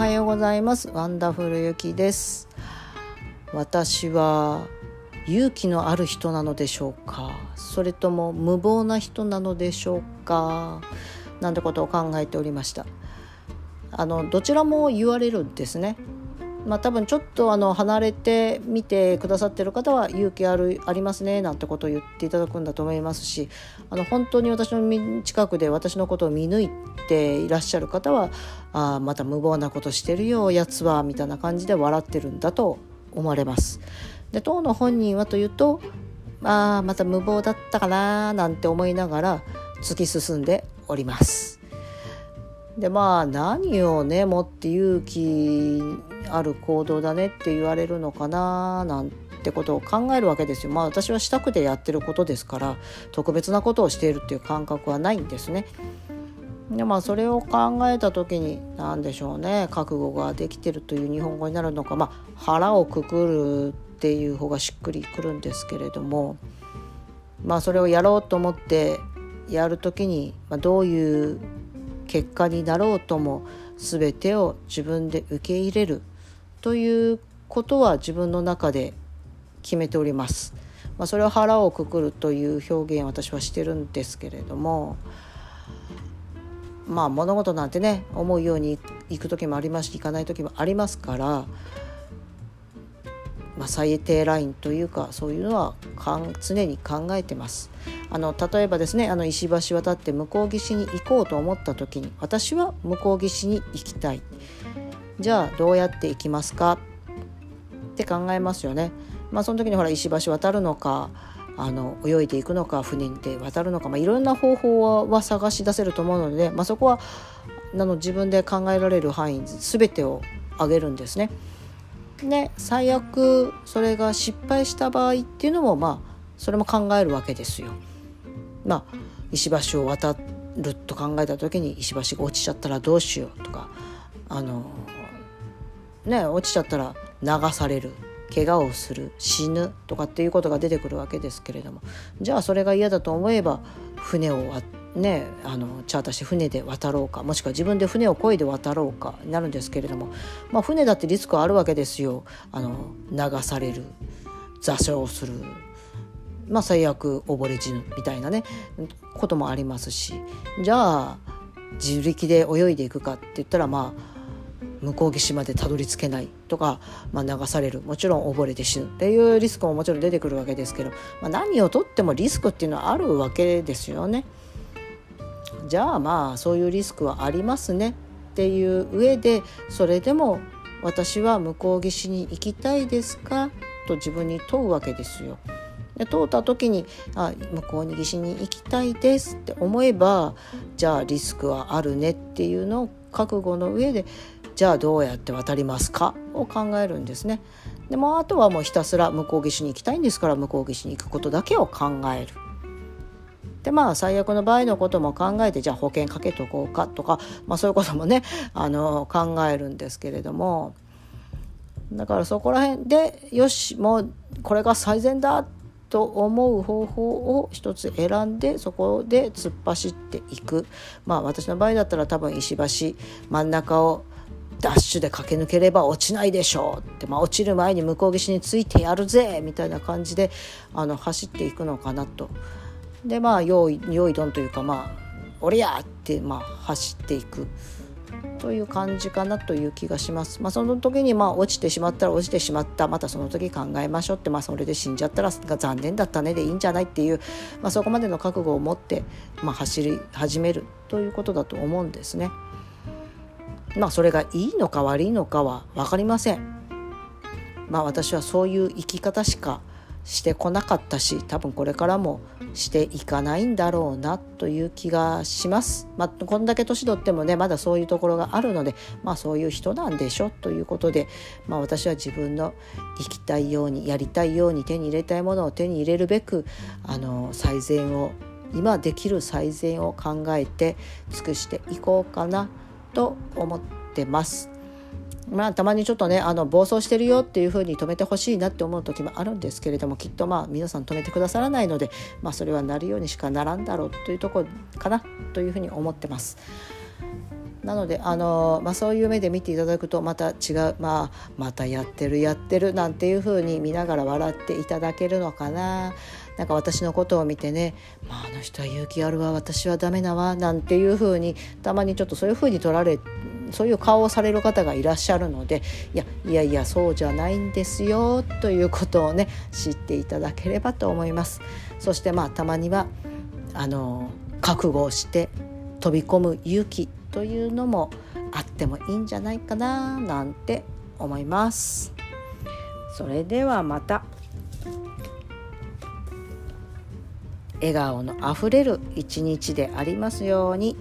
はようございます。ワンダフルゆきです。私は勇気のある人なのでしょうか？それとも無謀な人なのでしょうか？なんてことを考えておりました。あのどちらも言われるんですね。まあ、多分ちょっとあの離れて見てくださってる方は勇気あるありますねなんてことを言っていただくんだと思いますしあの本当に私の近くで私のことを見抜いていらっしゃる方はあまた無謀なことしてるよやつはみたいな感じで笑ってるんだと思われます。で当の本人はというとあまた無謀だったかななんて思いながら突き進んでおります。でまあ何をね持って勇気ある行動だねって言われるのかななんてことを考えるわけですよ。まあ私はしたくてやってることですから特別なことをしているっていう感覚はないんですね。でまあそれを考えた時に何でしょうね覚悟ができてるという日本語になるのかまあ腹をくくるっていう方がしっくりくるんですけれどもまあそれをやろうと思ってやる時に、まあ、どういう結果になろうとも全てを自分で受け入れるということは自分の中で決めております。まあ、それを腹をくくるという表現私はしてるんですけれどもまあ物事なんてね思うようにいく時もありますしいかない時もありますから、まあ、最低ラインというかそういうのは常に考えてます。あの例えばですねあの石橋渡って向こう岸に行こうと思った時に私は向こう岸に行きたい。じゃあどうやって行きますか？って考えますよね。まあ、その時にほら石橋渡るのかあの泳いでいくのか船で渡るのか、まあ、いろんな方法は探し出せると思うので、まあ、そこはあの自分で考えられる範囲全てをあげるんですね。で最悪それが失敗した場合っていうのもまあそれも考えるわけですよ。まあ石橋を渡ると考えた時に石橋が落ちちゃったらどうしようとかあのね落ちちゃったら流される怪我をする死ぬとかっていうことが出てくるわけですけれどもじゃあそれが嫌だと思えば船をねあのチャーターして船で渡ろうかもしくは自分で船を漕いで渡ろうかになるんですけれども、まあ、船だってリスクはあるわけですよあの流される座礁する。まあ、最悪溺れ死ぬみたいなねこともありますしじゃあ自力で泳いでいくかって言ったらまあ向こう岸までたどり着けないとか、まあ、流されるもちろん溺れて死ぬっていうリスクももちろん出てくるわけですけど、まあ、何をとってもリスクっていうのはあるわけですよね。じゃあまあそういうリスクはありますねっていう上でそれでも私は向こう岸に行きたいですかと自分に問うわけですよ。で通った時にあ向こうに岸に行きたいですって思えばじゃあリスクはあるねっていうのを覚悟の上でじゃあどうやって渡りますか？を考えるんですね。でもあとはもうひたすら向こう岸に行きたいんですから向こう岸に行くことだけを考える。でまあ最悪の場合のことも考えてじゃあ保険かけとこうかとか、まあ、そういうこともねあの考えるんですけれどもだからそこら辺でよしもうこれが最善だと思う方法を一つ選んでそこで突っ走っていくまあ私の場合だったら多分石橋真ん中をダッシュで駆け抜ければ落ちないでしょうって、まあ、落ちる前に向こう岸についてやるぜみたいな感じであの走っていくのかなと。でまあ用意用意どんというかまあ「おりゃ!」って、まあ、走っていく。という感じかなという気がします。まあ、その時にまあ落ちてしまったら落ちてしまったまたその時考えましょうって、まあ、それで死んじゃったらが残念だったねでいいんじゃないっていう、まあ、そこまでの覚悟を持って、まあ、走り始めるということだと思うんですね。まあそれがいいのか悪いのかは分かりません。まあ私はそういう生き方しかしてこなかったし多分これからもしていかないんだろうなという気がします。まあ、こんだけ年取ってもねまだそういうところがあるのでまあそういう人なんでしょということで、まあ、私は自分の生きたいようにやりたいように手に入れたいものを手に入れるべくあの最善を今できる最善を考えて尽くしていこうかなと思ってます。まあ、たまにちょっとねあの暴走してるよっていうふうに止めてほしいなって思う時もあるんですけれどもきっとまあ皆さん止めてくださらないので、まあ、それはなるようにしかならんだろうというところかなというふうに思ってます。なのであの、まあ、そういう目で見ていただくとまた違う、まあ、またやってるやってるなんていう風に見ながら笑っていただけるのかななんか私のことを見てね、まあ、あの人は勇気あるわ私はダメなわなんていう風にたまにちょっとそういう風に取られそういう顔をされる方がいらっしゃるのでいやいやいやそうじゃないんですよということをね知っていただければと思います。そしてまあたまにはあの覚悟をして飛び込む勇気というのもあってもいいんじゃないかななんて思います。それではまた。笑顔のあふれる一日でありますように。